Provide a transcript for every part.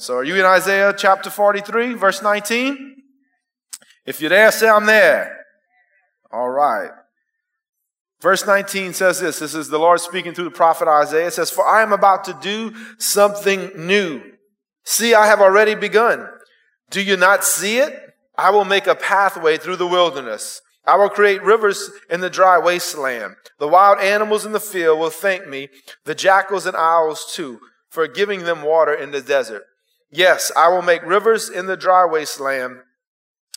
So are you in Isaiah chapter 43, verse 19? If you're there, say I'm there. All right. Verse 19 says this. This is the Lord speaking through the prophet Isaiah. It says, For I am about to do something new. See, I have already begun. Do you not see it? I will make a pathway through the wilderness. I will create rivers in the dry wasteland. The wild animals in the field will thank me, the jackals and owls too, for giving them water in the desert. Yes, I will make rivers in the dry wasteland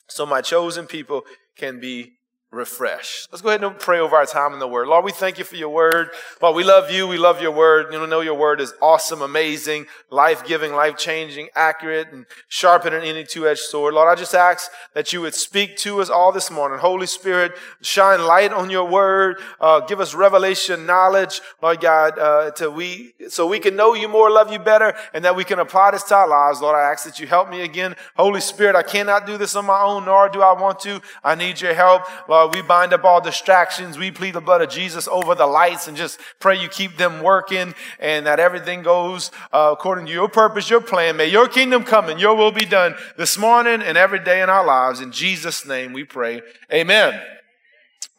so my chosen people can be refresh. Let's go ahead and pray over our time in the Word. Lord, we thank you for your Word. Lord, we love you. We love your Word. You know your Word is awesome, amazing, life giving, life changing, accurate, and sharper than any two edged sword. Lord, I just ask that you would speak to us all this morning. Holy Spirit, shine light on your Word. Uh, give us revelation, knowledge, Lord God, uh, to we, so we can know you more, love you better, and that we can apply this to our lives. Lord, I ask that you help me again. Holy Spirit, I cannot do this on my own, nor do I want to. I need your help. Lord, we bind up all distractions. We plead the blood of Jesus over the lights and just pray you keep them working and that everything goes uh, according to your purpose, your plan. May your kingdom come and your will be done this morning and every day in our lives. In Jesus' name we pray. Amen.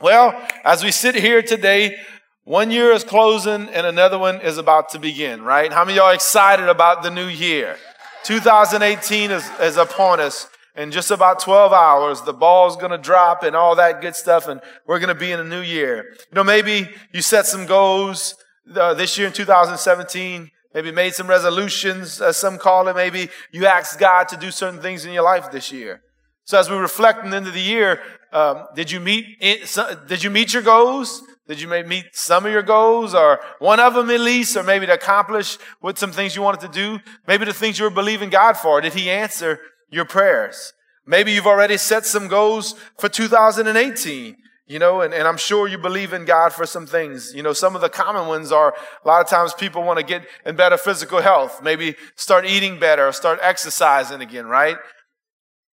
Well, as we sit here today, one year is closing and another one is about to begin, right? How many y'all excited about the new year? 2018 is, is upon us in just about 12 hours, the ball's going to drop and all that good stuff, and we're going to be in a new year. You know, maybe you set some goals uh, this year in 2017, maybe made some resolutions, as some call it. Maybe you asked God to do certain things in your life this year. So as we reflect on the end of the year, um, did you meet did you meet your goals? Did you meet some of your goals, or one of them at least, or maybe to accomplish what some things you wanted to do? Maybe the things you were believing God for. Did He answer your prayers. Maybe you've already set some goals for 2018, you know, and, and I'm sure you believe in God for some things. You know, some of the common ones are a lot of times people want to get in better physical health, maybe start eating better or start exercising again, right?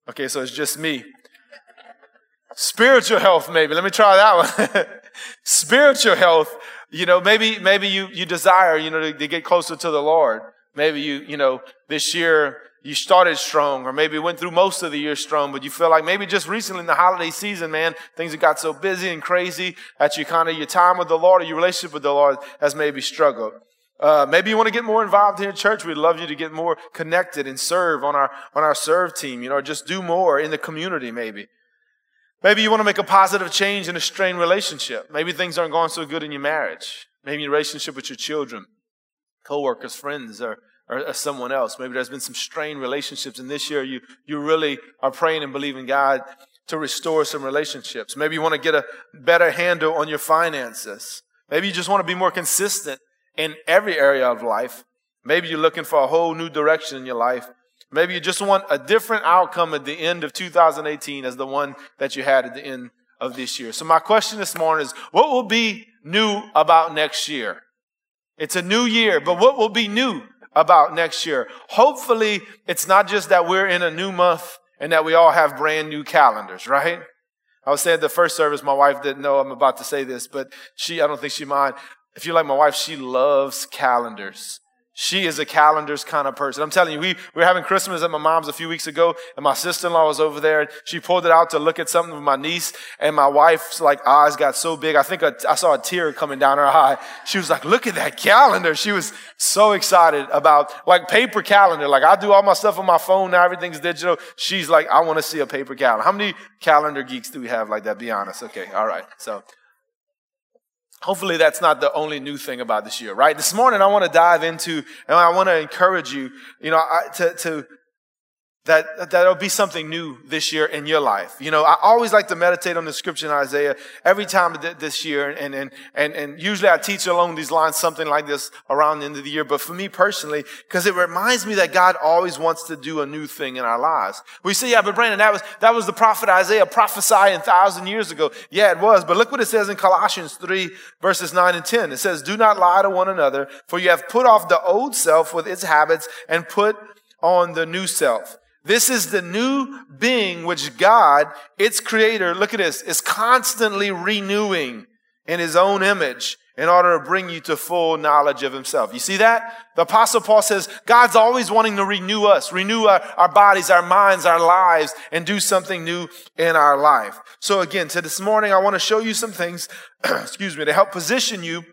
Okay, so it's just me. Spiritual health, maybe. Let me try that one. Spiritual health, you know, maybe, maybe you, you desire, you know, to, to get closer to the Lord. Maybe you, you know, this year you started strong, or maybe went through most of the year strong, but you feel like maybe just recently in the holiday season, man, things have got so busy and crazy that you kind of, your time with the Lord or your relationship with the Lord has maybe struggled. Uh, maybe you want to get more involved here in church. We'd love you to get more connected and serve on our, on our serve team, you know, just do more in the community, maybe. Maybe you want to make a positive change in a strained relationship. Maybe things aren't going so good in your marriage. Maybe your relationship with your children, coworkers, friends, or or, someone else. Maybe there's been some strained relationships, and this year you, you really are praying and believing God to restore some relationships. Maybe you want to get a better handle on your finances. Maybe you just want to be more consistent in every area of life. Maybe you're looking for a whole new direction in your life. Maybe you just want a different outcome at the end of 2018 as the one that you had at the end of this year. So my question this morning is, what will be new about next year? It's a new year, but what will be new about next year. Hopefully, it's not just that we're in a new month and that we all have brand new calendars, right? I was saying the first service, my wife didn't know I'm about to say this, but she, I don't think she mind. If you like my wife, she loves calendars. She is a calendars kind of person. I'm telling you, we, we were having Christmas at my mom's a few weeks ago, and my sister-in-law was over there. And she pulled it out to look at something with my niece, and my wife's like eyes got so big. I think a, I saw a tear coming down her eye. She was like, look at that calendar. She was so excited about like paper calendar. Like I do all my stuff on my phone now. Everything's digital. She's like, I want to see a paper calendar. How many calendar geeks do we have like that? Be honest. Okay. All right. So hopefully that's not the only new thing about this year, right? This morning I want to dive into and I want to encourage you, you know, I, to, to that that'll be something new this year in your life. You know, I always like to meditate on the scripture in Isaiah every time this year, and and and and usually I teach along these lines something like this around the end of the year. But for me personally, because it reminds me that God always wants to do a new thing in our lives. We say, yeah, but Brandon, that was that was the prophet Isaiah prophesying thousand years ago. Yeah, it was. But look what it says in Colossians three verses nine and ten. It says, "Do not lie to one another, for you have put off the old self with its habits and put on the new self." This is the new being which God, its creator, look at this, is constantly renewing in his own image in order to bring you to full knowledge of himself. You see that? The apostle Paul says God's always wanting to renew us, renew our, our, bodies, our minds, our lives, and do something new in our life. So again, to this morning, I want to show you some things, excuse me, to help position you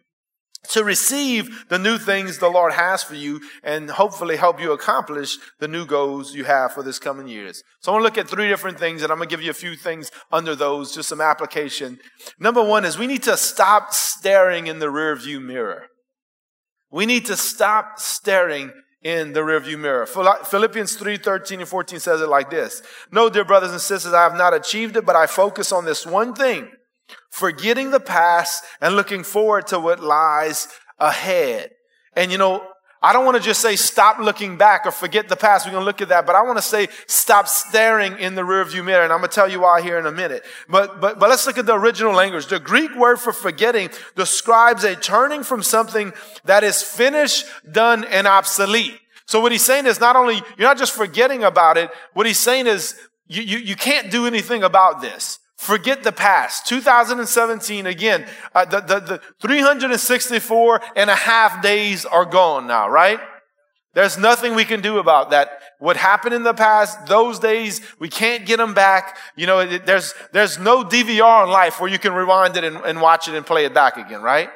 to receive the new things the Lord has for you and hopefully help you accomplish the new goals you have for this coming years. So I want to look at three different things and I'm going to give you a few things under those, just some application. Number one is we need to stop staring in the rearview mirror. We need to stop staring in the rearview mirror. Philippians 3, 13 and 14 says it like this. No, dear brothers and sisters, I have not achieved it, but I focus on this one thing forgetting the past and looking forward to what lies ahead. And you know, I don't want to just say stop looking back or forget the past. We're going to look at that, but I want to say stop staring in the rearview mirror. And I'm going to tell you why here in a minute. But, but, but let's look at the original language. The Greek word for forgetting describes a turning from something that is finished, done, and obsolete. So what he's saying is not only, you're not just forgetting about it. What he's saying is you, you, you can't do anything about this. Forget the past. 2017, again, uh, the, the, the 364 and a half days are gone now, right? There's nothing we can do about that. What happened in the past, those days, we can't get them back. You know, it, there's, there's no DVR in life where you can rewind it and, and watch it and play it back again, right?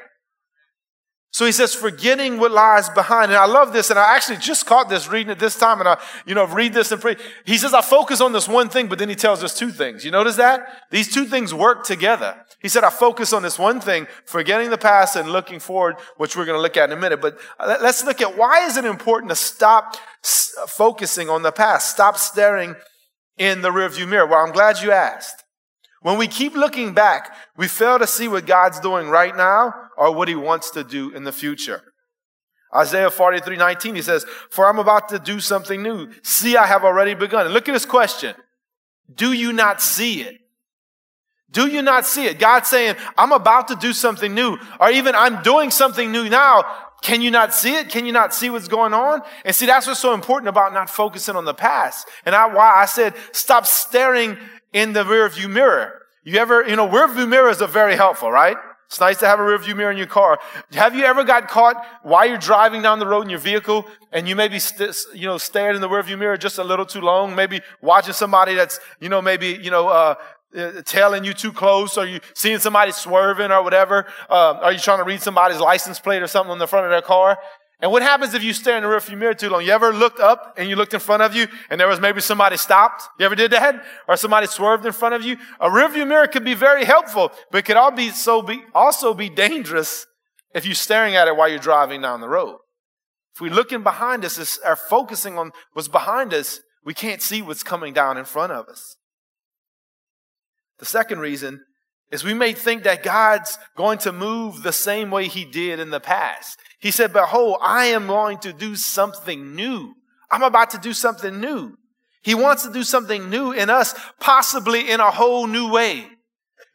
So he says, forgetting what lies behind. And I love this. And I actually just caught this reading it this time. And I, you know, read this and pray. He says, I focus on this one thing, but then he tells us two things. You notice that? These two things work together. He said, I focus on this one thing, forgetting the past and looking forward, which we're going to look at in a minute. But uh, let's look at why is it important to stop uh, focusing on the past? Stop staring in the rearview mirror. Well, I'm glad you asked. When we keep looking back, we fail to see what God's doing right now or what he wants to do in the future. Isaiah 43, 19, he says, For I'm about to do something new. See, I have already begun. And look at this question. Do you not see it? Do you not see it? God saying, I'm about to do something new, or even I'm doing something new now. Can you not see it? Can you not see what's going on? And see, that's what's so important about not focusing on the past. And I, why I said, stop staring in the rearview mirror. You ever, you know, rearview mirrors are very helpful, right? It's nice to have a rearview mirror in your car. Have you ever got caught while you're driving down the road in your vehicle and you maybe, st- you know, stared in the rearview mirror just a little too long? Maybe watching somebody that's, you know, maybe, you know, uh, uh, tailing you too close, or you seeing somebody swerving or whatever? Uh, are you trying to read somebody's license plate or something on the front of their car? And what happens if you stare in the rearview mirror too long? You ever looked up and you looked in front of you and there was maybe somebody stopped? You ever did that? Or somebody swerved in front of you? A rearview mirror could be very helpful, but it could all be so be, also be dangerous if you're staring at it while you're driving down the road. If we're looking behind us, are focusing on what's behind us, we can't see what's coming down in front of us. The second reason is we may think that God's going to move the same way he did in the past. He said, behold, I am going to do something new. I'm about to do something new. He wants to do something new in us, possibly in a whole new way.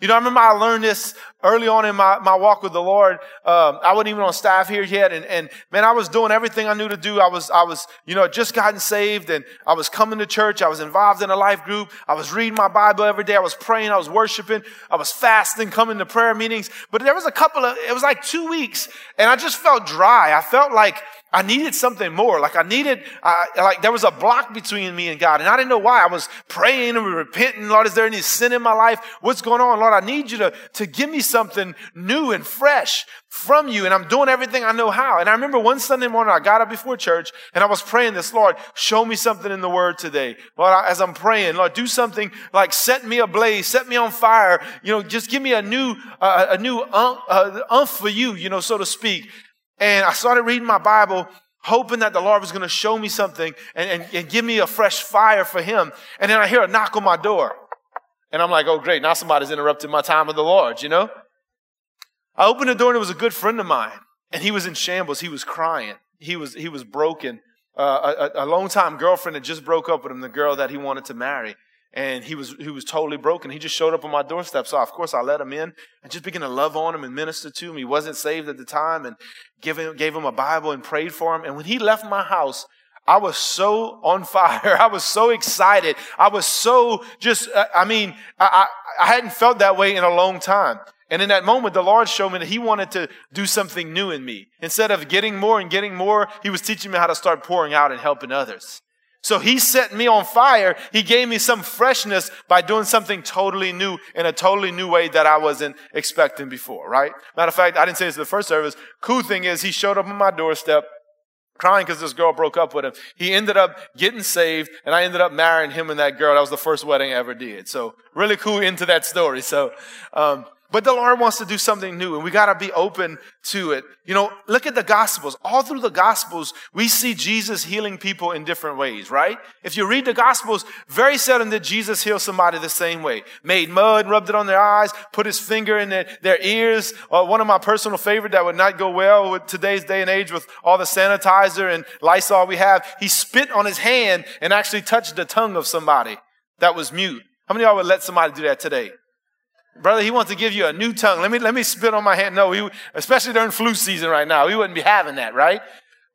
You know, I remember I learned this early on in my, my walk with the Lord. Um, I wasn't even on staff here yet. And, and man, I was doing everything I knew to do. I was, I was, you know, just gotten saved and I was coming to church. I was involved in a life group. I was reading my Bible every day. I was praying. I was worshiping. I was fasting, coming to prayer meetings. But there was a couple of, it was like two weeks and I just felt dry. I felt like, I needed something more. Like I needed, uh, like there was a block between me and God. And I didn't know why. I was praying and repenting. Lord, is there any sin in my life? What's going on? Lord, I need you to, to give me something new and fresh from you. And I'm doing everything I know how. And I remember one Sunday morning, I got up before church and I was praying this, Lord, show me something in the word today. Lord, as I'm praying, Lord, do something like set me ablaze, set me on fire. You know, just give me a new, uh, a new umph, uh, umph for you, you know, so to speak. And I started reading my Bible, hoping that the Lord was going to show me something and, and, and give me a fresh fire for Him. And then I hear a knock on my door. And I'm like, oh, great. Now somebody's interrupted my time with the Lord, you know? I opened the door and it was a good friend of mine. And he was in shambles. He was crying. He was, he was broken. Uh, a, a long time girlfriend had just broke up with him, the girl that he wanted to marry and he was he was totally broken. He just showed up on my doorstep. So of course I let him in and just began to love on him and minister to him. He wasn't saved at the time and gave him, gave him a Bible and prayed for him. And when he left my house, I was so on fire. I was so excited. I was so just, uh, I mean, I, I, I hadn't felt that way in a long time. And in that moment, the Lord showed me that He wanted to do something new in me. Instead of getting more and getting more, He was teaching me how to start pouring out and helping others. So He set me on fire. He gave me some freshness by doing something totally new in a totally new way that I wasn't expecting before, right? Matter of fact, I didn't say this in the first service. Cool thing is, He showed up on my doorstep crying because this girl broke up with him. He ended up getting saved, and I ended up marrying him and that girl. That was the first wedding I ever did. So really cool into that story. So, um, but the Lord wants to do something new and we got to be open to it. You know, look at the Gospels. All through the Gospels, we see Jesus healing people in different ways, right? If you read the Gospels, very seldom did Jesus heal somebody the same way. Made mud, rubbed it on their eyes, put his finger in their, their ears. Uh, one of my personal favorite that would not go well with today's day and age with all the sanitizer and Lysol we have. He spit on his hand and actually touched the tongue of somebody that was mute. How many of y'all would let somebody do that today? Brother, he wants to give you a new tongue. Let me, let me spit on my hand. No, especially during flu season right now, he wouldn't be having that, right?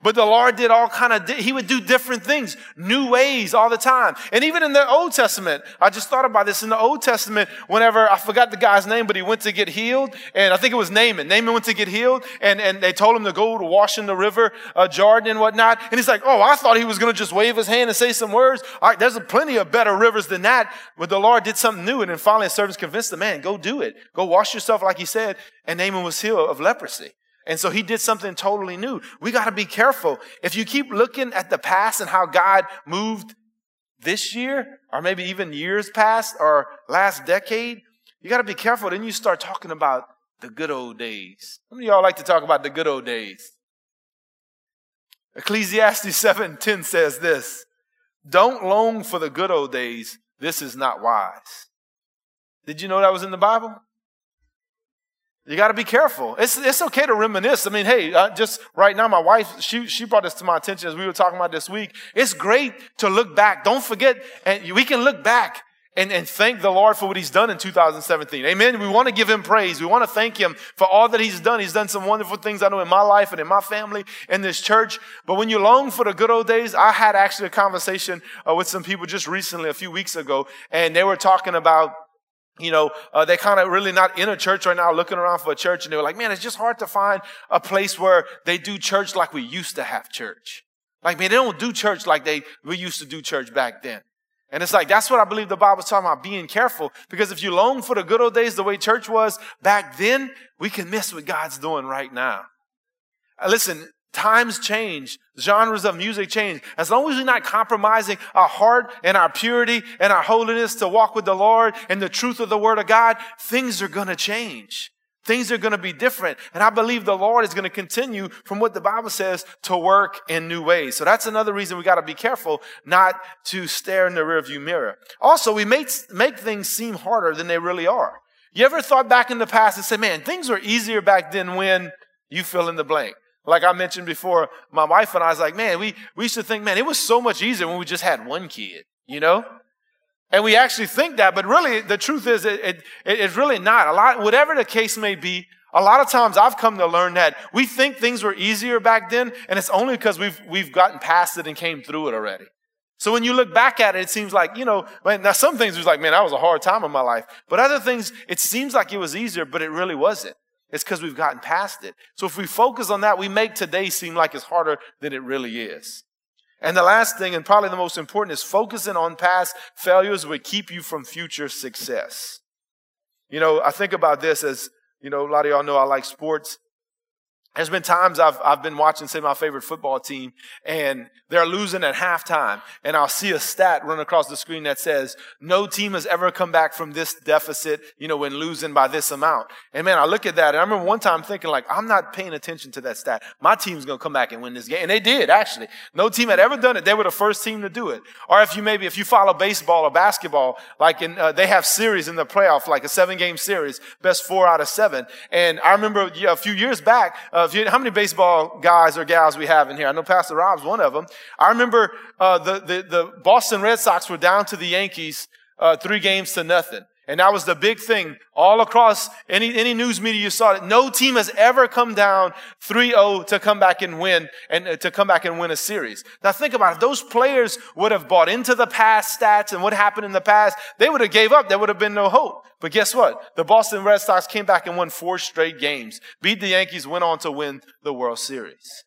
But the Lord did all kind of, he would do different things, new ways all the time. And even in the Old Testament, I just thought about this in the Old Testament, whenever, I forgot the guy's name, but he went to get healed, and I think it was Naaman. Naaman went to get healed, and, and they told him to go to wash in the river, uh, Jordan and whatnot. And he's like, oh, I thought he was going to just wave his hand and say some words. There's plenty of better rivers than that. But the Lord did something new, and then finally the servants convinced the man, go do it. Go wash yourself like he said. And Naaman was healed of leprosy. And so he did something totally new. We got to be careful. If you keep looking at the past and how God moved this year, or maybe even years past or last decade, you got to be careful. Then you start talking about the good old days. Many of y'all like to talk about the good old days? Ecclesiastes 7:10 says this: Don't long for the good old days. This is not wise. Did you know that was in the Bible? You got to be careful. It's, it's okay to reminisce. I mean, hey, uh, just right now, my wife, she, she brought this to my attention as we were talking about this week. It's great to look back. Don't forget, and we can look back and, and thank the Lord for what he's done in 2017. Amen. We want to give him praise. We want to thank him for all that he's done. He's done some wonderful things I know in my life and in my family, and this church. But when you long for the good old days, I had actually a conversation uh, with some people just recently, a few weeks ago, and they were talking about you know, uh, they're kind of really not in a church right now, looking around for a church, and they were like, man, it's just hard to find a place where they do church like we used to have church. Like, man, they don't do church like they we used to do church back then. And it's like, that's what I believe the Bible's talking about, being careful. Because if you long for the good old days, the way church was back then, we can miss what God's doing right now. Uh, listen, Times change, genres of music change. As long as we're not compromising our heart and our purity and our holiness to walk with the Lord and the truth of the Word of God, things are going to change. Things are going to be different. And I believe the Lord is going to continue from what the Bible says to work in new ways. So that's another reason we got to be careful not to stare in the rearview mirror. Also, we make, make things seem harder than they really are. You ever thought back in the past and said, man, things were easier back then when you fill in the blank? Like I mentioned before, my wife and I was like, man, we, we used to think, man, it was so much easier when we just had one kid, you know? And we actually think that, but really the truth is it, it, it's really not. A lot, whatever the case may be, a lot of times I've come to learn that we think things were easier back then, and it's only because we've, we've gotten past it and came through it already. So when you look back at it, it seems like, you know, now some things was like, man, that was a hard time in my life. But other things, it seems like it was easier, but it really wasn't. It's because we've gotten past it. So if we focus on that, we make today seem like it's harder than it really is. And the last thing, and probably the most important, is focusing on past failures would keep you from future success. You know, I think about this as, you know, a lot of y'all know I like sports. There's been times I've, I've been watching, say, my favorite football team, and they're losing at halftime, and I'll see a stat run across the screen that says, no team has ever come back from this deficit, you know, when losing by this amount. And man, I look at that, and I remember one time thinking, like, I'm not paying attention to that stat. My team's gonna come back and win this game. And they did, actually. No team had ever done it. They were the first team to do it. Or if you maybe, if you follow baseball or basketball, like in, uh, they have series in the playoff, like a seven game series, best four out of seven. And I remember a few years back, uh, you, how many baseball guys or gals we have in here? I know Pastor Rob's one of them. I remember uh, the, the, the Boston Red Sox were down to the Yankees uh, three games to nothing. And that was the big thing all across any, any news media you saw it. No team has ever come down 3-0 to come back and win and uh, to come back and win a series. Now think about it. Those players would have bought into the past stats and what happened in the past. They would have gave up. There would have been no hope. But guess what? The Boston Red Sox came back and won four straight games, beat the Yankees, went on to win the World Series.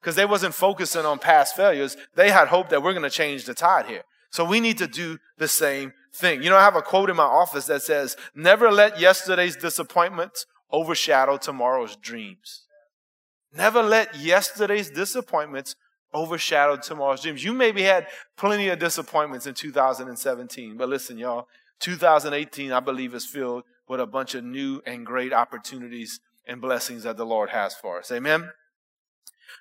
Because they wasn't focusing on past failures. They had hope that we're going to change the tide here. So we need to do the same thing. You know, I have a quote in my office that says, never let yesterday's disappointments overshadow tomorrow's dreams. Never let yesterday's disappointments overshadow tomorrow's dreams. You maybe had plenty of disappointments in 2017, but listen, y'all, 2018, I believe, is filled with a bunch of new and great opportunities and blessings that the Lord has for us. Amen.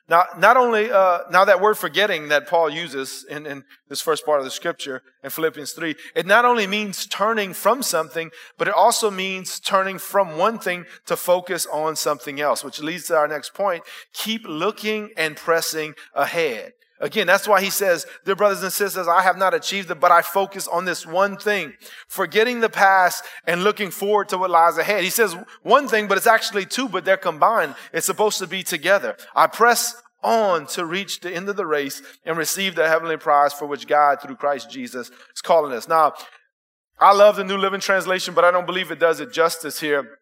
Now, not only, uh, now that word forgetting that Paul uses in, in this first part of the scripture in Philippians 3, it not only means turning from something, but it also means turning from one thing to focus on something else, which leads to our next point. Keep looking and pressing ahead. Again, that's why he says, Dear brothers and sisters, I have not achieved it, but I focus on this one thing, forgetting the past and looking forward to what lies ahead. He says one thing, but it's actually two, but they're combined. It's supposed to be together. I press on to reach the end of the race and receive the heavenly prize for which God, through Christ Jesus, is calling us. Now, I love the New Living Translation, but I don't believe it does it justice here.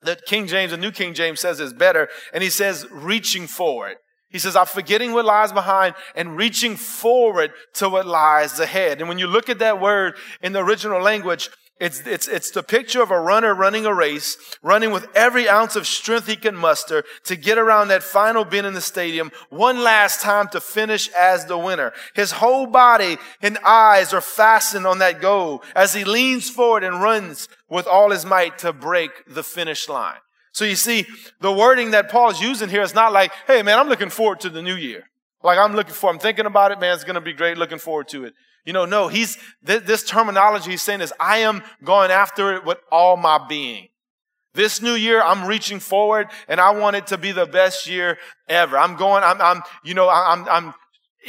The King James, the New King James says it's better, and he says reaching forward. He says, I'm forgetting what lies behind and reaching forward to what lies ahead. And when you look at that word in the original language, it's, it's, it's the picture of a runner running a race, running with every ounce of strength he can muster to get around that final bend in the stadium one last time to finish as the winner. His whole body and eyes are fastened on that goal as he leans forward and runs with all his might to break the finish line. So you see, the wording that Paul's using here is not like, hey man, I'm looking forward to the new year. Like I'm looking for, I'm thinking about it, man, it's gonna be great, looking forward to it. You know, no, he's, th- this terminology he's saying is, I am going after it with all my being. This new year, I'm reaching forward and I want it to be the best year ever. I'm going, I'm, I'm, you know, I'm, I'm,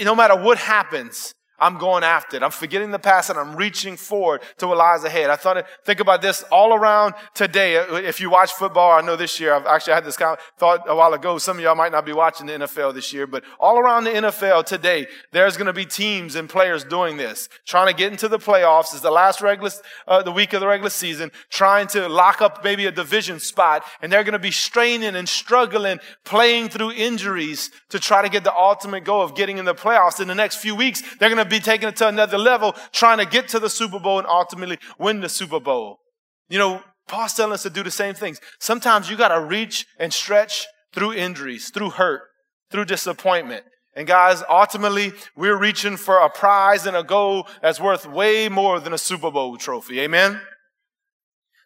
no matter what happens, I'm going after it. I'm forgetting the past and I'm reaching forward to what lies ahead. I thought, think about this all around today. If you watch football, I know this year, I've actually had this kind of thought a while ago. Some of y'all might not be watching the NFL this year, but all around the NFL today, there's going to be teams and players doing this, trying to get into the playoffs. It's the last regular, uh, the week of the regular season, trying to lock up maybe a division spot. And they're going to be straining and struggling, playing through injuries to try to get the ultimate goal of getting in the playoffs. In the next few weeks, they're going to be taking it to another level, trying to get to the Super Bowl and ultimately win the Super Bowl. You know, Paul's telling us to do the same things. Sometimes you got to reach and stretch through injuries, through hurt, through disappointment. And guys, ultimately, we're reaching for a prize and a goal that's worth way more than a Super Bowl trophy. Amen?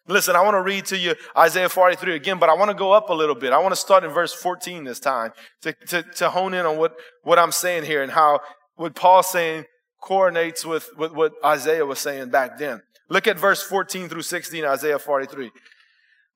Listen, I want to read to you Isaiah 43 again, but I want to go up a little bit. I want to start in verse 14 this time to, to, to hone in on what, what I'm saying here and how what Paul's saying coordinates with, with what Isaiah was saying back then. Look at verse 14 through 16, Isaiah 43.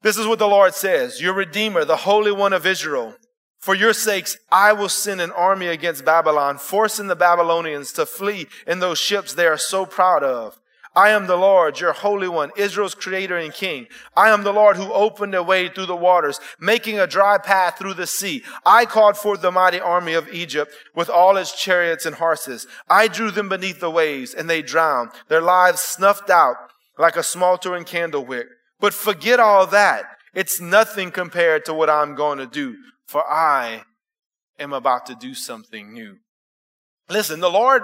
This is what the Lord says, your Redeemer, the Holy One of Israel. For your sakes, I will send an army against Babylon, forcing the Babylonians to flee in those ships they are so proud of. I am the Lord, your Holy One, Israel's creator and king. I am the Lord who opened a way through the waters, making a dry path through the sea. I called forth the mighty army of Egypt with all its chariots and horses. I drew them beneath the waves and they drowned, their lives snuffed out like a smoldering candle wick. But forget all that. It's nothing compared to what I'm going to do, for I am about to do something new. Listen, the Lord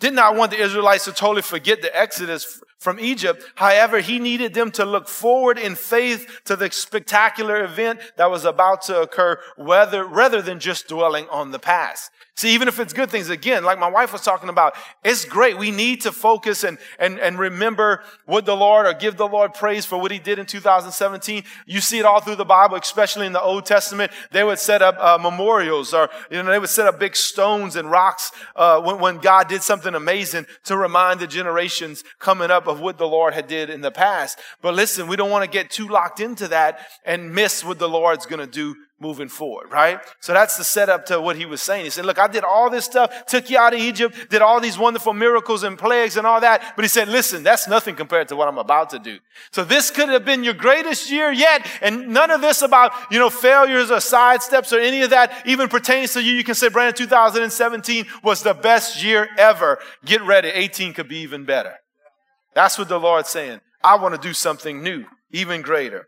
did not want the Israelites to totally forget the Exodus from Egypt. However, he needed them to look forward in faith to the spectacular event that was about to occur, whether, rather than just dwelling on the past. See, even if it's good things, again, like my wife was talking about, it's great. We need to focus and, and, and remember what the Lord or give the Lord praise for what he did in 2017. You see it all through the Bible, especially in the Old Testament. They would set up uh, memorials or, you know, they would set up big stones and rocks uh, when, when God did something amazing to remind the generations coming up of what the Lord had did in the past. But listen, we don't want to get too locked into that and miss what the Lord's going to do moving forward, right? So that's the setup to what he was saying. He said, look, I did all this stuff, took you out of Egypt, did all these wonderful miracles and plagues and all that. But he said, listen, that's nothing compared to what I'm about to do. So this could have been your greatest year yet. And none of this about, you know, failures or sidesteps or any of that even pertains to you. You can say, Brandon, 2017 was the best year ever. Get ready. 18 could be even better. That's what the Lord's saying. I want to do something new, even greater.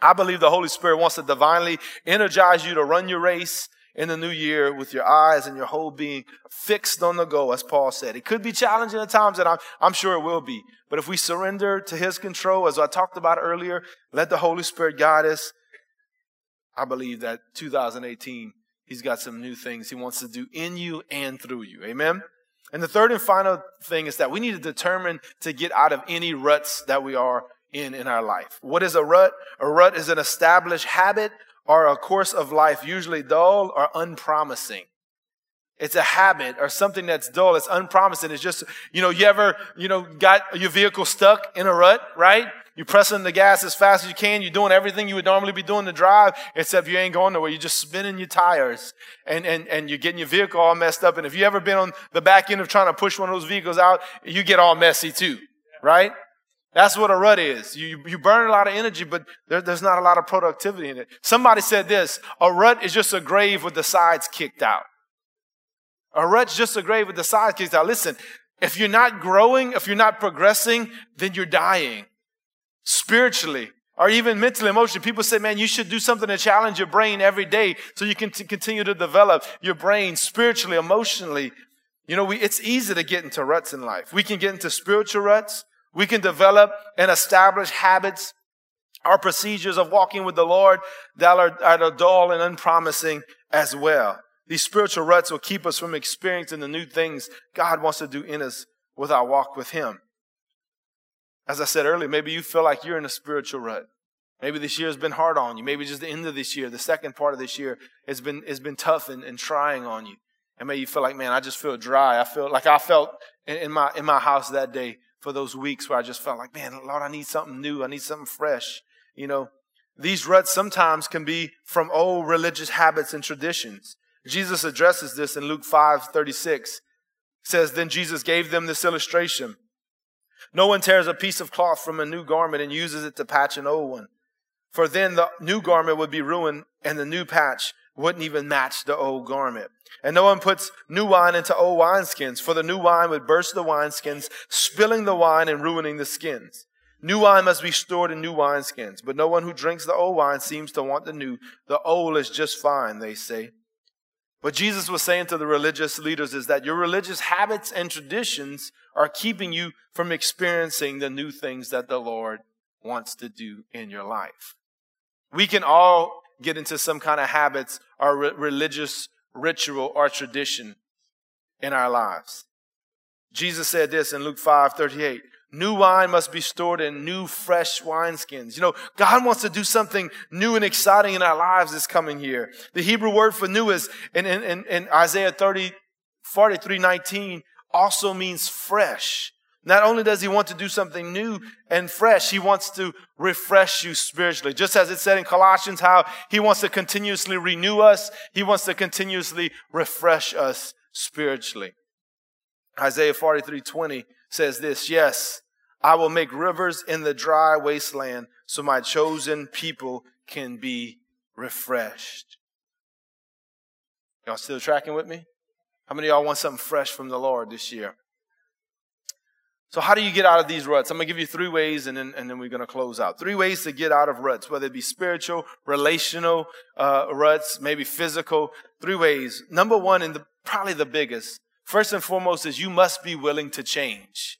I believe the Holy Spirit wants to divinely energize you to run your race in the new year with your eyes and your whole being fixed on the goal, as Paul said. It could be challenging at times, and I'm, I'm sure it will be. But if we surrender to His control, as I talked about earlier, let the Holy Spirit guide us, I believe that 2018, He's got some new things He wants to do in you and through you. Amen? And the third and final thing is that we need to determine to get out of any ruts that we are in in our life. What is a rut? A rut is an established habit or a course of life, usually dull or unpromising. It's a habit or something that's dull. It's unpromising. It's just, you know, you ever, you know, got your vehicle stuck in a rut, right? You're pressing the gas as fast as you can. You're doing everything you would normally be doing to drive, except you ain't going nowhere. You're just spinning your tires and, and, and you're getting your vehicle all messed up. And if you ever been on the back end of trying to push one of those vehicles out, you get all messy too, right? That's what a rut is. You, you burn a lot of energy, but there, there's not a lot of productivity in it. Somebody said this, a rut is just a grave with the sides kicked out. A rut's just a grave with the sides kicked out. Listen, if you're not growing, if you're not progressing, then you're dying. Spiritually, or even mentally, emotionally. People say, man, you should do something to challenge your brain every day so you can t- continue to develop your brain spiritually, emotionally. You know, we, it's easy to get into ruts in life. We can get into spiritual ruts. We can develop and establish habits our procedures of walking with the Lord that are, are dull and unpromising as well. These spiritual ruts will keep us from experiencing the new things God wants to do in us with our walk with Him. As I said earlier, maybe you feel like you're in a spiritual rut. Maybe this year has been hard on you. Maybe just the end of this year, the second part of this year has been, has been tough and, and trying on you. And maybe you feel like, man, I just feel dry. I feel like I felt in, in my, in my house that day for those weeks where I just felt like, man, Lord, I need something new. I need something fresh. You know, these ruts sometimes can be from old religious habits and traditions. Jesus addresses this in Luke 5 36. says, Then Jesus gave them this illustration. No one tears a piece of cloth from a new garment and uses it to patch an old one. For then the new garment would be ruined and the new patch wouldn't even match the old garment. And no one puts new wine into old wineskins, for the new wine would burst the wineskins, spilling the wine and ruining the skins. New wine must be stored in new wineskins, but no one who drinks the old wine seems to want the new. The old is just fine, they say. What Jesus was saying to the religious leaders is that your religious habits and traditions are keeping you from experiencing the new things that the Lord wants to do in your life. We can all get into some kind of habits or re- religious ritual or tradition in our lives. Jesus said this in Luke 5 38. New wine must be stored in new, fresh wineskins. You know, God wants to do something new and exciting in our lives this coming year. The Hebrew word for new is in, in, in Isaiah 30, 43, 19 also means fresh. Not only does he want to do something new and fresh, he wants to refresh you spiritually. Just as it said in Colossians, how he wants to continuously renew us, he wants to continuously refresh us spiritually. Isaiah 43 20 says this Yes, I will make rivers in the dry wasteland so my chosen people can be refreshed. Y'all still tracking with me? How many of y'all want something fresh from the Lord this year? So, how do you get out of these ruts? I'm going to give you three ways and then, and then we're going to close out. Three ways to get out of ruts, whether it be spiritual, relational uh, ruts, maybe physical. Three ways. Number one, and the, probably the biggest, first and foremost, is you must be willing to change.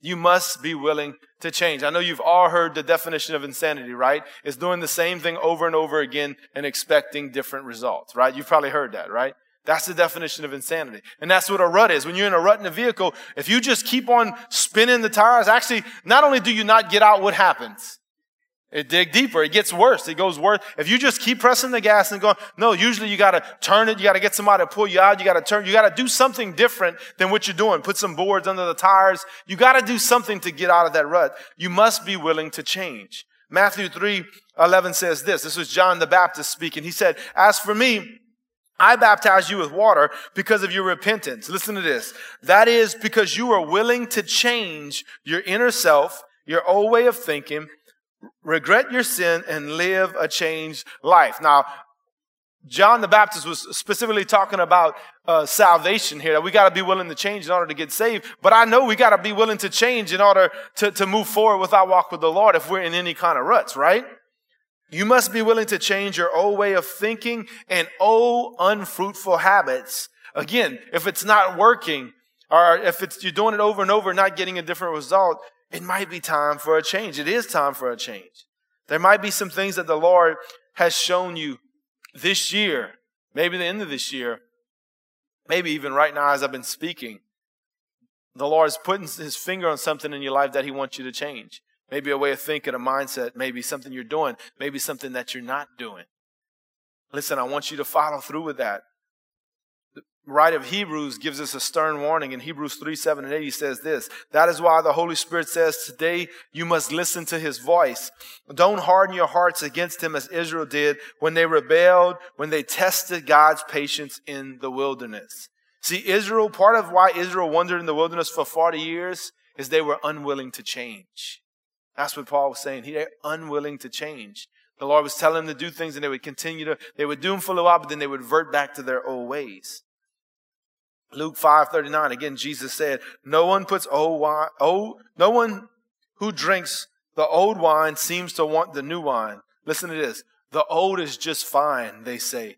You must be willing to change. I know you've all heard the definition of insanity, right? It's doing the same thing over and over again and expecting different results, right? You've probably heard that, right? That's the definition of insanity. And that's what a rut is. When you're in a rut in a vehicle, if you just keep on spinning the tires, actually, not only do you not get out, what happens? It dig deeper. It gets worse. It goes worse. If you just keep pressing the gas and going, no, usually you got to turn it. You got to get somebody to pull you out. You got to turn. You got to do something different than what you're doing. Put some boards under the tires. You got to do something to get out of that rut. You must be willing to change. Matthew 3 11 says this. This was John the Baptist speaking. He said, As for me, I baptize you with water because of your repentance. Listen to this. That is because you are willing to change your inner self, your old way of thinking, regret your sin, and live a changed life. Now, John the Baptist was specifically talking about uh, salvation here, that we got to be willing to change in order to get saved. But I know we got to be willing to change in order to, to move forward with our walk with the Lord if we're in any kind of ruts, right? You must be willing to change your old way of thinking and old unfruitful habits. Again, if it's not working, or if it's, you're doing it over and over, not getting a different result, it might be time for a change. It is time for a change. There might be some things that the Lord has shown you this year, maybe the end of this year, maybe even right now as I've been speaking. The Lord is putting his finger on something in your life that he wants you to change. Maybe a way of thinking, a mindset, maybe something you're doing, maybe something that you're not doing. Listen, I want you to follow through with that. Writer of Hebrews gives us a stern warning in Hebrews 3 7 and 8. He says this That is why the Holy Spirit says, Today you must listen to his voice. Don't harden your hearts against him as Israel did when they rebelled, when they tested God's patience in the wilderness. See, Israel, part of why Israel wandered in the wilderness for 40 years is they were unwilling to change. That's what Paul was saying. They're unwilling to change. The Lord was telling them to do things and they would continue to, they would do them for a while, but then they would revert back to their old ways. Luke 5:39 again, Jesus said, No one puts old wine, old, no one who drinks the old wine seems to want the new wine. Listen to this. The old is just fine, they say.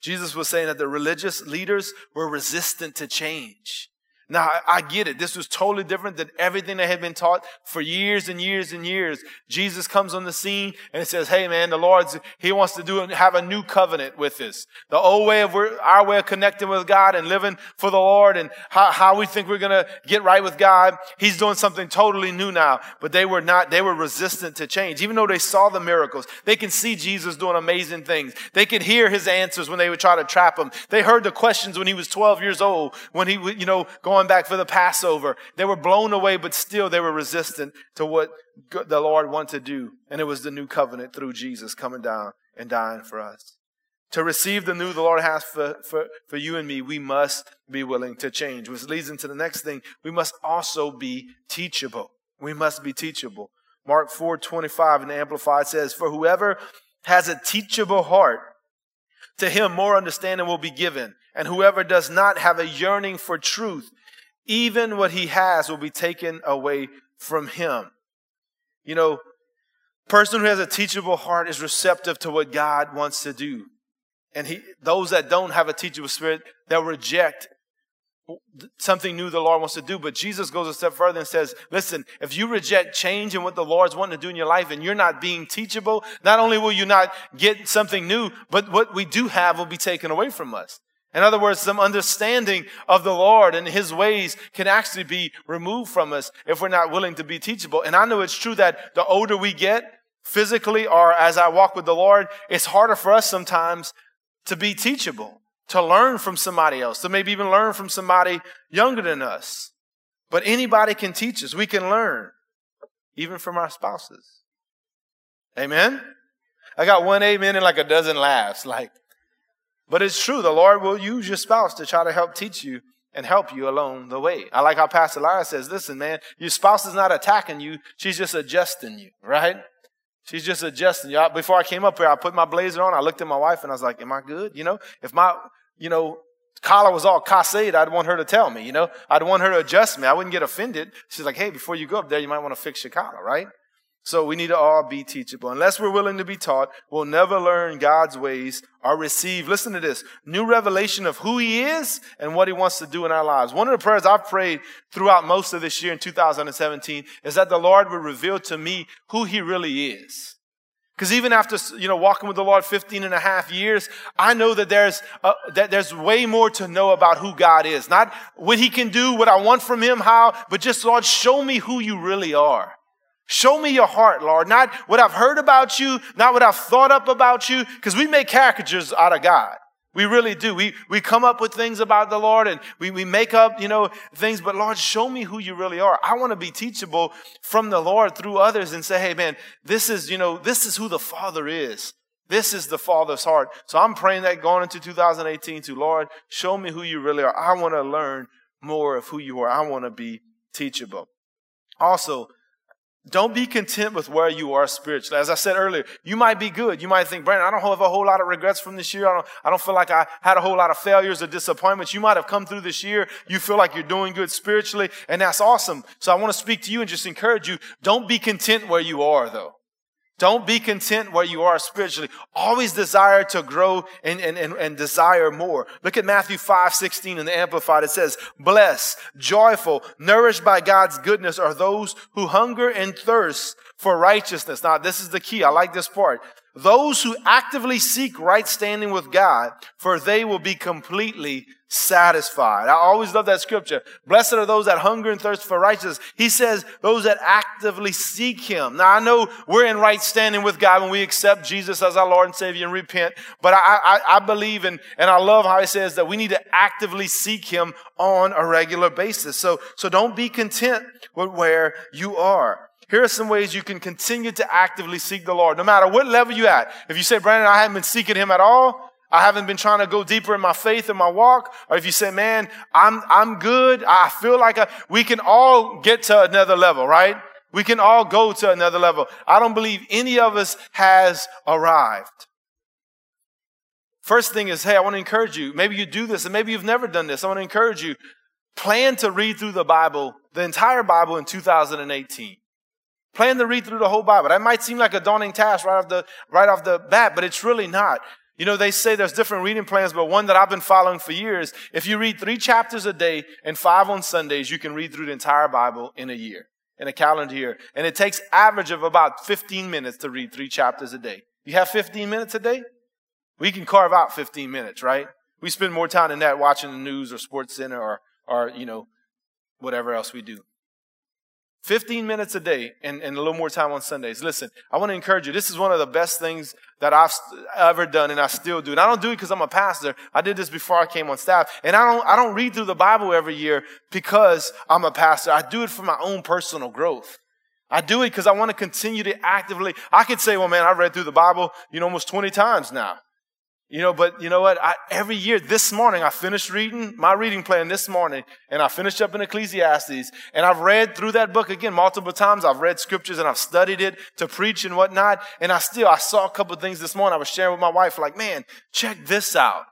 Jesus was saying that the religious leaders were resistant to change. Now, I get it. This was totally different than everything that had been taught for years and years and years. Jesus comes on the scene and says, Hey, man, the Lord's, He wants to do and have a new covenant with us. The old way of our way of connecting with God and living for the Lord and how, how we think we're going to get right with God. He's doing something totally new now, but they were not, they were resistant to change. Even though they saw the miracles, they can see Jesus doing amazing things. They could hear His answers when they would try to trap Him. They heard the questions when He was 12 years old, when He you know, going going back for the Passover. They were blown away, but still they were resistant to what the Lord wanted to do. And it was the new covenant through Jesus coming down and dying for us. To receive the new the Lord has for, for, for you and me, we must be willing to change, which leads into the next thing. We must also be teachable. We must be teachable. Mark 4 25 in the Amplified says, For whoever has a teachable heart, to him more understanding will be given. And whoever does not have a yearning for truth, even what he has will be taken away from him. You know, person who has a teachable heart is receptive to what God wants to do. And he, those that don't have a teachable spirit, they'll reject something new the Lord wants to do. But Jesus goes a step further and says, listen, if you reject change and what the Lord's wanting to do in your life and you're not being teachable, not only will you not get something new, but what we do have will be taken away from us. In other words, some understanding of the Lord and His ways can actually be removed from us if we're not willing to be teachable. And I know it's true that the older we get physically or as I walk with the Lord, it's harder for us sometimes to be teachable, to learn from somebody else, to maybe even learn from somebody younger than us. But anybody can teach us. We can learn, even from our spouses. Amen? I got one amen and like a dozen laughs. Like, but it's true, the Lord will use your spouse to try to help teach you and help you along the way. I like how Pastor Lyra says, listen, man, your spouse is not attacking you, she's just adjusting you, right? She's just adjusting you. Before I came up here, I put my blazer on, I looked at my wife and I was like, am I good? You know, if my, you know, collar was all cassade, I'd want her to tell me, you know, I'd want her to adjust me. I wouldn't get offended. She's like, hey, before you go up there, you might want to fix your collar, right? So we need to all be teachable. Unless we're willing to be taught, we'll never learn God's ways or receive, listen to this, new revelation of who He is and what He wants to do in our lives. One of the prayers I've prayed throughout most of this year in 2017 is that the Lord would reveal to me who He really is. Because even after, you know, walking with the Lord 15 and a half years, I know that there's, uh, that there's way more to know about who God is. Not what He can do, what I want from Him, how, but just, Lord, show me who you really are. Show me your heart, Lord. Not what I've heard about you, not what I've thought up about you, because we make caricatures out of God. We really do. We, we come up with things about the Lord and we, we make up, you know, things, but Lord, show me who you really are. I want to be teachable from the Lord through others and say, hey man, this is, you know, this is who the Father is. This is the Father's heart. So I'm praying that going into 2018 to Lord, show me who you really are. I want to learn more of who you are. I want to be teachable. Also, don't be content with where you are spiritually. As I said earlier, you might be good. You might think, Brandon, I don't have a whole lot of regrets from this year. I don't, I don't feel like I had a whole lot of failures or disappointments. You might have come through this year. You feel like you're doing good spiritually, and that's awesome. So I want to speak to you and just encourage you. Don't be content where you are, though. Don't be content where you are spiritually. Always desire to grow and, and, and, and, desire more. Look at Matthew 5, 16 in the Amplified. It says, blessed, joyful, nourished by God's goodness are those who hunger and thirst for righteousness. Now, this is the key. I like this part. Those who actively seek right standing with God, for they will be completely satisfied. I always love that scripture. Blessed are those that hunger and thirst for righteousness. He says those that actively seek Him. Now I know we're in right standing with God when we accept Jesus as our Lord and Savior and repent, but I, I, I believe in, and I love how He says that we need to actively seek Him on a regular basis. So, so don't be content with where you are. Here are some ways you can continue to actively seek the Lord, no matter what level you're at. If you say, Brandon, I haven't been seeking Him at all, I haven't been trying to go deeper in my faith and my walk, or if you say, man, I'm, I'm good, I feel like I, we can all get to another level, right? We can all go to another level. I don't believe any of us has arrived. First thing is, hey, I want to encourage you. Maybe you do this, and maybe you've never done this. I want to encourage you. Plan to read through the Bible, the entire Bible in 2018. Plan to read through the whole Bible. That might seem like a daunting task right off the, right off the bat, but it's really not. You know, they say there's different reading plans, but one that I've been following for years, if you read three chapters a day and five on Sundays, you can read through the entire Bible in a year, in a calendar year. And it takes average of about 15 minutes to read three chapters a day. You have 15 minutes a day? We can carve out 15 minutes, right? We spend more time than that watching the news or sports center or, or, you know, whatever else we do. 15 minutes a day and, and, a little more time on Sundays. Listen, I want to encourage you. This is one of the best things that I've ever done and I still do. And I don't do it because I'm a pastor. I did this before I came on staff. And I don't, I don't read through the Bible every year because I'm a pastor. I do it for my own personal growth. I do it because I want to continue to actively, I could say, well, man, I've read through the Bible, you know, almost 20 times now. You know, but you know what? I, every year, this morning, I finished reading my reading plan this morning, and I finished up in Ecclesiastes, and I've read through that book again multiple times. I've read scriptures and I've studied it to preach and whatnot. And I still, I saw a couple things this morning. I was sharing with my wife, like, man, check this out.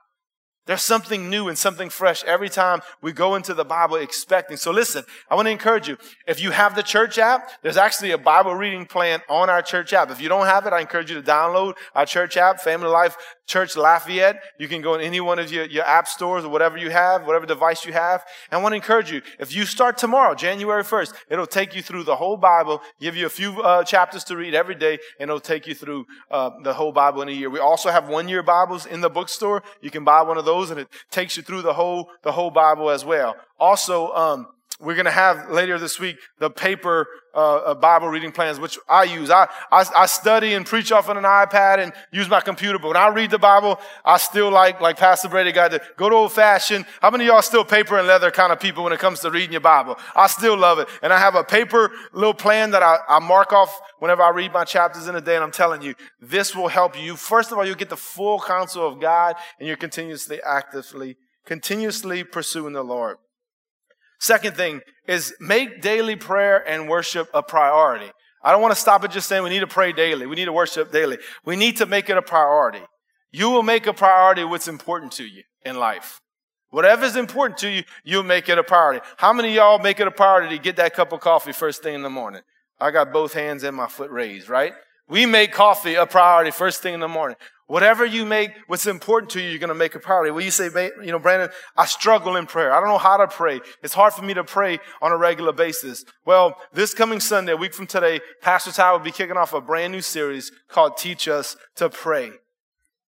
There's something new and something fresh every time we go into the Bible expecting. So listen, I want to encourage you. If you have the church app, there's actually a Bible reading plan on our church app. If you don't have it, I encourage you to download our church app, Family Life Church Lafayette. You can go in any one of your, your app stores or whatever you have, whatever device you have. And I want to encourage you, if you start tomorrow, January 1st, it'll take you through the whole Bible, give you a few uh, chapters to read every day, and it'll take you through uh, the whole Bible in a year. We also have one year Bibles in the bookstore. You can buy one of those those and it takes you through the whole, the whole Bible as well. Also, um, we're going to have later this week the paper uh, uh, Bible reading plans, which I use. I, I, I study and preach off on an iPad and use my computer. But when I read the Bible, I still like, like Pastor Brady got to go to old fashioned. How many of y'all still paper and leather kind of people when it comes to reading your Bible? I still love it. And I have a paper little plan that I, I mark off whenever I read my chapters in a day. And I'm telling you, this will help you. First of all, you'll get the full counsel of God and you're continuously actively, continuously pursuing the Lord. Second thing is make daily prayer and worship a priority. I don't want to stop at just saying we need to pray daily. We need to worship daily. We need to make it a priority. You will make a priority what's important to you in life. Whatever is important to you, you'll make it a priority. How many y'all make it a priority to get that cup of coffee first thing in the morning? I got both hands and my foot raised, right? We make coffee a priority first thing in the morning. Whatever you make, what's important to you, you're going to make a priority. Well, you say, you know, Brandon, I struggle in prayer. I don't know how to pray. It's hard for me to pray on a regular basis. Well, this coming Sunday, a week from today, Pastor Ty will be kicking off a brand new series called Teach Us to Pray.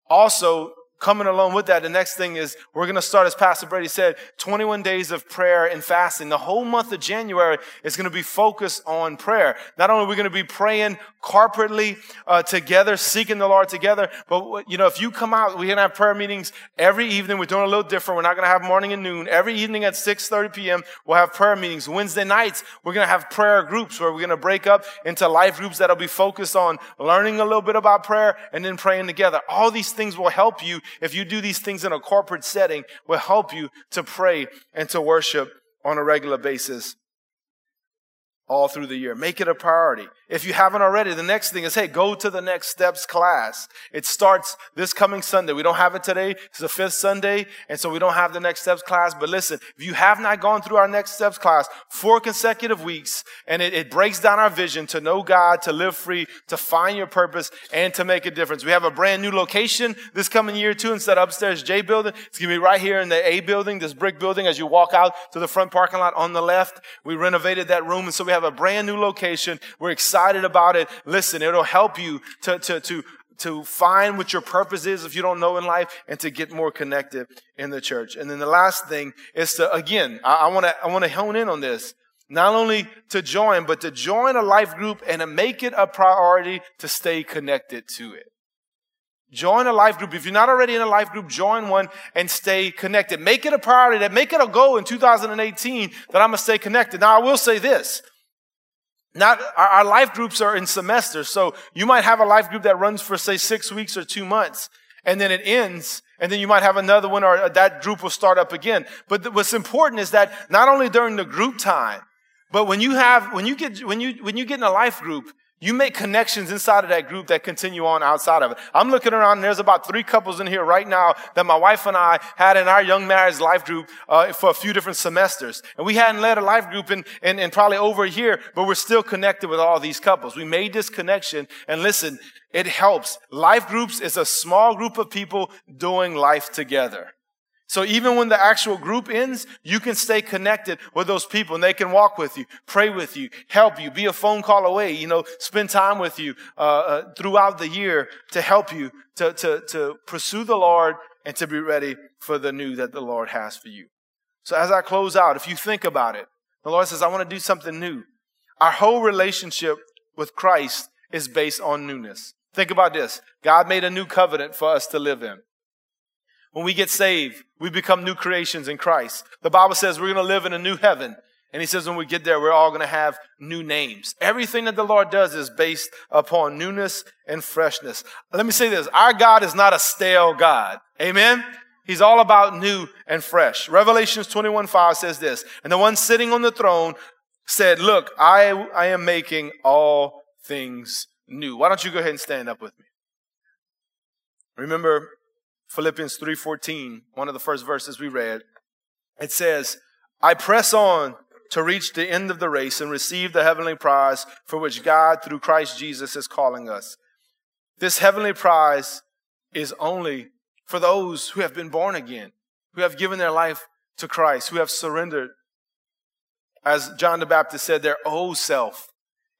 Also, coming along with that, the next thing is we're going to start, as Pastor Brady said, 21 days of prayer and fasting. The whole month of January is going to be focused on prayer. Not only are we going to be praying corporately uh, together, seeking the Lord together, but you know, if you come out, we're going to have prayer meetings every evening. We're doing a little different. We're not going to have morning and noon. Every evening at 6:30 p.m., we'll have prayer meetings. Wednesday nights, we're going to have prayer groups where we're going to break up into life groups that'll be focused on learning a little bit about prayer and then praying together. All these things will help you if you do these things in a corporate setting, will help you to pray and to worship on a regular basis all through the year. Make it a priority. If you haven't already, the next thing is, hey, go to the Next Steps class. It starts this coming Sunday. We don't have it today. It's the fifth Sunday, and so we don't have the Next Steps class. But listen, if you have not gone through our Next Steps class four consecutive weeks, and it, it breaks down our vision to know God, to live free, to find your purpose, and to make a difference. We have a brand new location this coming year too. Instead of upstairs J building, it's gonna be right here in the A building, this brick building. As you walk out to the front parking lot on the left, we renovated that room, and so we have a brand new location. We're excited excited about it, listen, it'll help you to, to, to, to find what your purpose is if you don't know in life and to get more connected in the church. And then the last thing is to, again, I, want to, I want to hone in on this. Not only to join, but to join a life group and to make it a priority to stay connected to it. Join a life group. If you're not already in a life group, join one and stay connected. Make it a priority that make it a goal in 2018 that I'm going to stay connected. Now, I will say this. Not our, our life groups are in semesters. So you might have a life group that runs for say six weeks or two months and then it ends and then you might have another one or uh, that group will start up again. But what's important is that not only during the group time, but when you have, when you get, when you, when you get in a life group, you make connections inside of that group that continue on outside of it. I'm looking around and there's about three couples in here right now that my wife and I had in our young marriage life group uh, for a few different semesters. And we hadn't led a life group in, in, in probably over a year, but we're still connected with all these couples. We made this connection and listen, it helps. Life groups is a small group of people doing life together. So even when the actual group ends, you can stay connected with those people and they can walk with you, pray with you, help you, be a phone call away, you know, spend time with you uh, uh, throughout the year to help you to, to, to pursue the Lord and to be ready for the new that the Lord has for you. So as I close out, if you think about it, the Lord says, I want to do something new. Our whole relationship with Christ is based on newness. Think about this. God made a new covenant for us to live in. When we get saved, we become new creations in Christ. The Bible says we're going to live in a new heaven. And he says when we get there, we're all going to have new names. Everything that the Lord does is based upon newness and freshness. Let me say this. Our God is not a stale God. Amen. He's all about new and fresh. Revelations 21 5 says this. And the one sitting on the throne said, look, I, I am making all things new. Why don't you go ahead and stand up with me? Remember, Philippians 3:14, one of the first verses we read, it says, "I press on to reach the end of the race and receive the heavenly prize for which God through Christ Jesus is calling us." This heavenly prize is only for those who have been born again, who have given their life to Christ, who have surrendered as John the Baptist said, their old self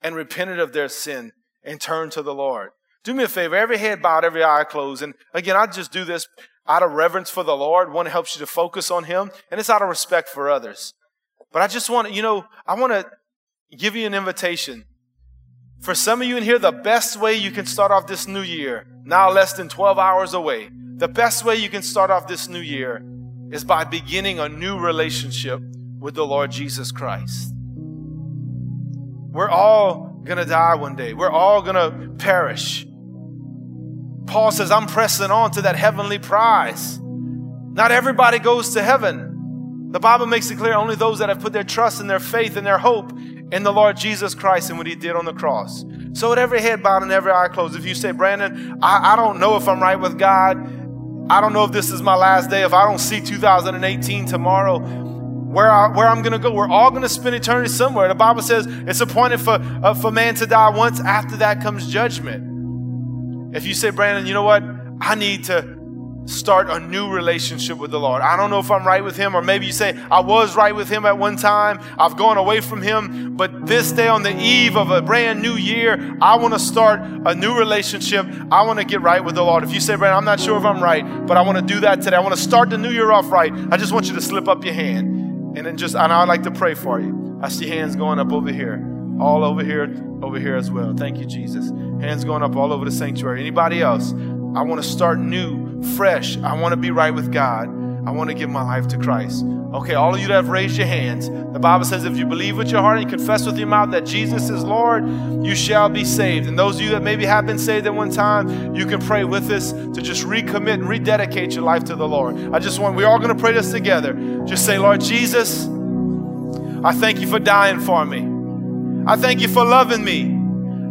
and repented of their sin and turned to the Lord. Do me a favor, every head bowed, every eye closed. And again, I just do this out of reverence for the Lord. One helps you to focus on Him, and it's out of respect for others. But I just want to, you know, I want to give you an invitation. For some of you in here, the best way you can start off this new year, now less than 12 hours away, the best way you can start off this new year is by beginning a new relationship with the Lord Jesus Christ. We're all going to die one day. We're all going to perish. Paul says, I'm pressing on to that heavenly prize. Not everybody goes to heaven. The Bible makes it clear only those that have put their trust and their faith and their hope in the Lord Jesus Christ and what He did on the cross. So, with every head bowed and every eye closed, if you say, Brandon, I, I don't know if I'm right with God, I don't know if this is my last day, if I don't see 2018 tomorrow, where, I, where I'm going to go. We're all going to spend eternity somewhere. The Bible says it's appointed for, uh, for man to die once. After that comes judgment. If you say, Brandon, you know what? I need to start a new relationship with the Lord. I don't know if I'm right with Him, or maybe you say, I was right with Him at one time, I've gone away from Him, but this day on the eve of a brand new year, I want to start a new relationship. I want to get right with the Lord. If you say, Brandon, I'm not sure if I'm right, but I want to do that today, I want to start the new year off right, I just want you to slip up your hand. And then just, and I'd like to pray for you. I see hands going up over here, all over here, over here as well. Thank you, Jesus. Hands going up all over the sanctuary. Anybody else? I want to start new, fresh. I want to be right with God. I want to give my life to Christ. Okay, all of you that have raised your hands, the Bible says if you believe with your heart and confess with your mouth that Jesus is Lord, you shall be saved. And those of you that maybe have been saved at one time, you can pray with us to just recommit and rededicate your life to the Lord. I just want, we're all going to pray this together. Just say, Lord Jesus, I thank you for dying for me. I thank you for loving me.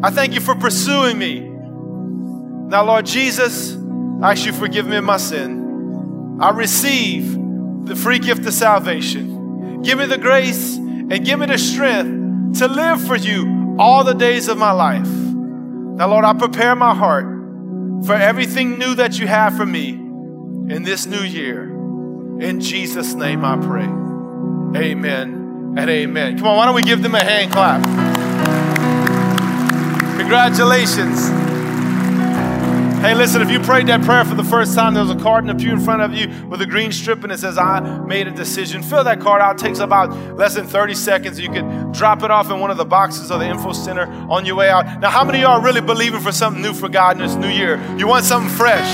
I thank you for pursuing me. Now, Lord Jesus, I ask you forgive me of my sin. I receive the free gift of salvation. Give me the grace and give me the strength to live for you all the days of my life. Now, Lord, I prepare my heart for everything new that you have for me in this new year. In Jesus' name I pray. Amen and amen. Come on, why don't we give them a hand clap? Congratulations. Hey, listen, if you prayed that prayer for the first time, there's a card in the pew in front of you with a green strip and it says, I made a decision. Fill that card out. It takes about less than 30 seconds. You can drop it off in one of the boxes of the info center on your way out. Now, how many of y'all are really believing for something new for God in this new year? You want something fresh,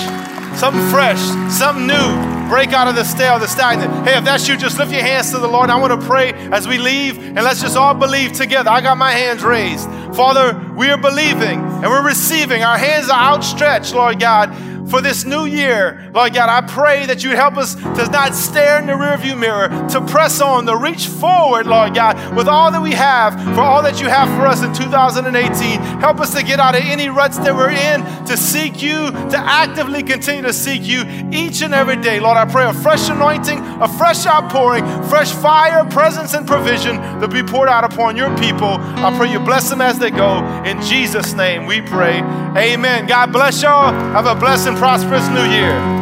something fresh, something new break out of the stale, the stagnant. Hey, if that's you, just lift your hands to the Lord. I want to pray as we leave, and let's just all believe together. I got my hands raised. Father, we are believing and we're receiving. Our hands are outstretched, Lord God for this new year. Lord God, I pray that you help us to not stare in the rearview mirror, to press on, to reach forward, Lord God, with all that we have, for all that you have for us in 2018. Help us to get out of any ruts that we're in, to seek you, to actively continue to seek you each and every day. Lord, I pray a fresh anointing, a fresh outpouring, fresh fire, presence, and provision to be poured out upon your people. I pray you bless them as they go. In Jesus' name we pray. Amen. God bless y'all. Have a blessed and prosperous new year.